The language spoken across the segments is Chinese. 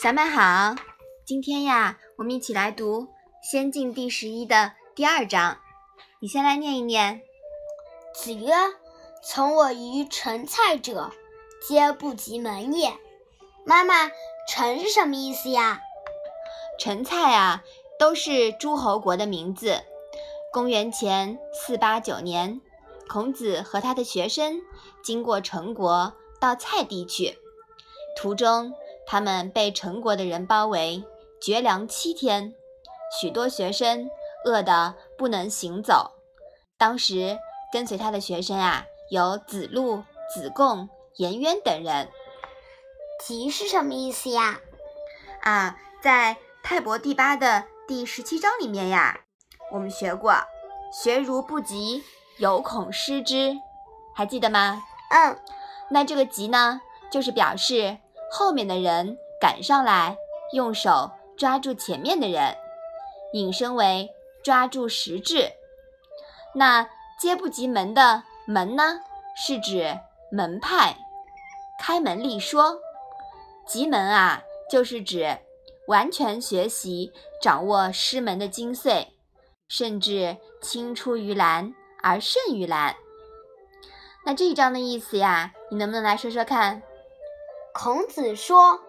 小麦好，今天呀，我们一起来读《仙境》第十一的第二章。你先来念一念。子曰：“从我于陈蔡者，皆不及门也。”妈妈，陈是什么意思呀？陈蔡啊，都是诸侯国的名字。公元前四八九年，孔子和他的学生经过陈国，到蔡地去。途中，他们被陈国的人包围，绝粮七天，许多学生饿得不能行走。当时跟随他的学生啊，有子路、子贡、颜渊等人。急是什么意思呀？啊，在泰伯第八的第十七章里面呀，我们学过“学如不及，有恐失之”，还记得吗？嗯。那这个“急”呢，就是表示后面的人赶上来，用手抓住前面的人，引申为抓住实质。那“接不及门”的“门”呢，是指门派，开门立说。急门啊，就是指完全学习、掌握师门的精髓，甚至青出于蓝而胜于蓝。那这一章的意思呀，你能不能来说说看？孔子说：“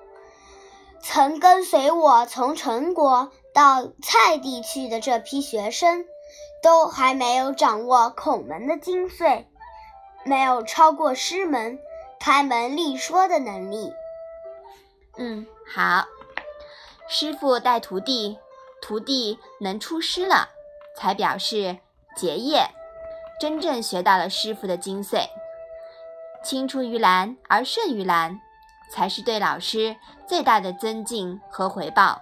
曾跟随我从陈国到蔡地去的这批学生，都还没有掌握孔门的精髓，没有超过师门开门立说的能力。”嗯，好。师傅带徒弟，徒弟能出师了，才表示结业，真正学到了师傅的精髓。青出于蓝而胜于蓝，才是对老师最大的尊敬和回报。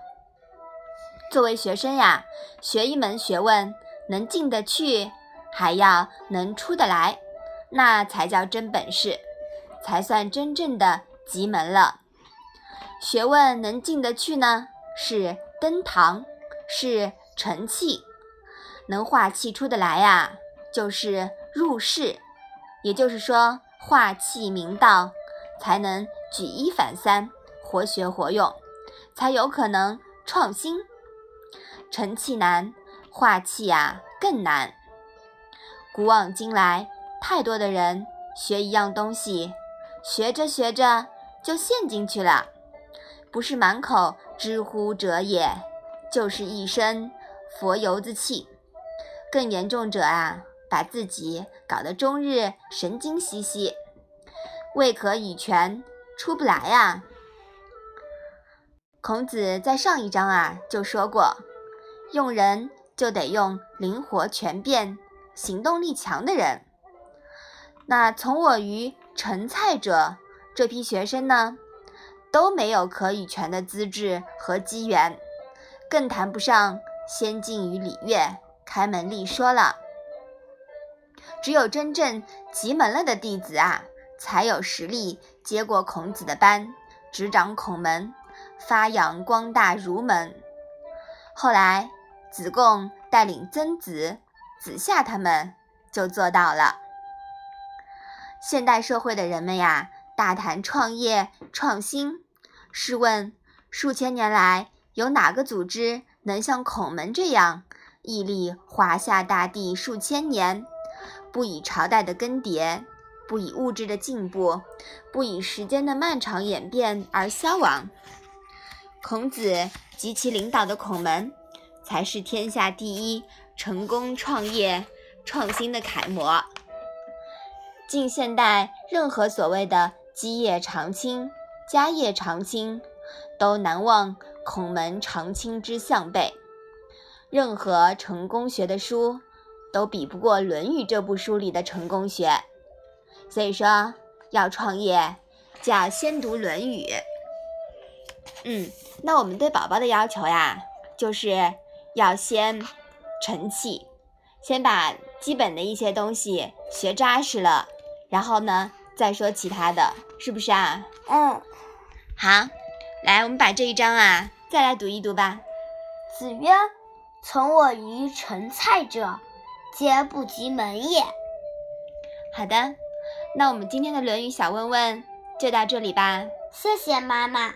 作为学生呀，学一门学问，能进得去，还要能出得来，那才叫真本事，才算真正的极门了。学问能进得去呢，是登堂，是成器；能化气出得来呀，就是入世。也就是说，化气明道，才能举一反三，活学活用，才有可能创新。成器难，化气啊更难。古往今来，太多的人学一样东西，学着学着就陷进去了。不是满口知乎者也，就是一身佛油子气。更严重者啊，把自己搞得终日神经兮兮，未可以全，出不来啊。孔子在上一章啊就说过，用人就得用灵活全变、行动力强的人。那从我于陈蔡者这批学生呢？都没有可以全的资质和机缘，更谈不上先进于礼乐、开门立说了。只有真正集门了的弟子啊，才有实力接过孔子的班，执掌孔门，发扬光大儒门。后来，子贡带领曾子、子夏他们就做到了。现代社会的人们呀。大谈创业创新，试问数千年来有哪个组织能像孔门这样屹立华夏大地数千年，不以朝代的更迭，不以物质的进步，不以时间的漫长演变而消亡？孔子及其领导的孔门，才是天下第一成功创业创新的楷模。近现代任何所谓的。基业长青，家业长青，都难忘孔门长青之向背。任何成功学的书，都比不过《论语》这部书里的成功学。所以说，要创业，就要先读《论语》。嗯，那我们对宝宝的要求呀，就是要先成器，先把基本的一些东西学扎实了，然后呢。再说其他的，是不是啊？嗯，好，来，我们把这一章啊再来读一读吧。子曰：“从我于陈蔡者，皆不及门也。”好的，那我们今天的《论语》小问问就到这里吧。谢谢妈妈。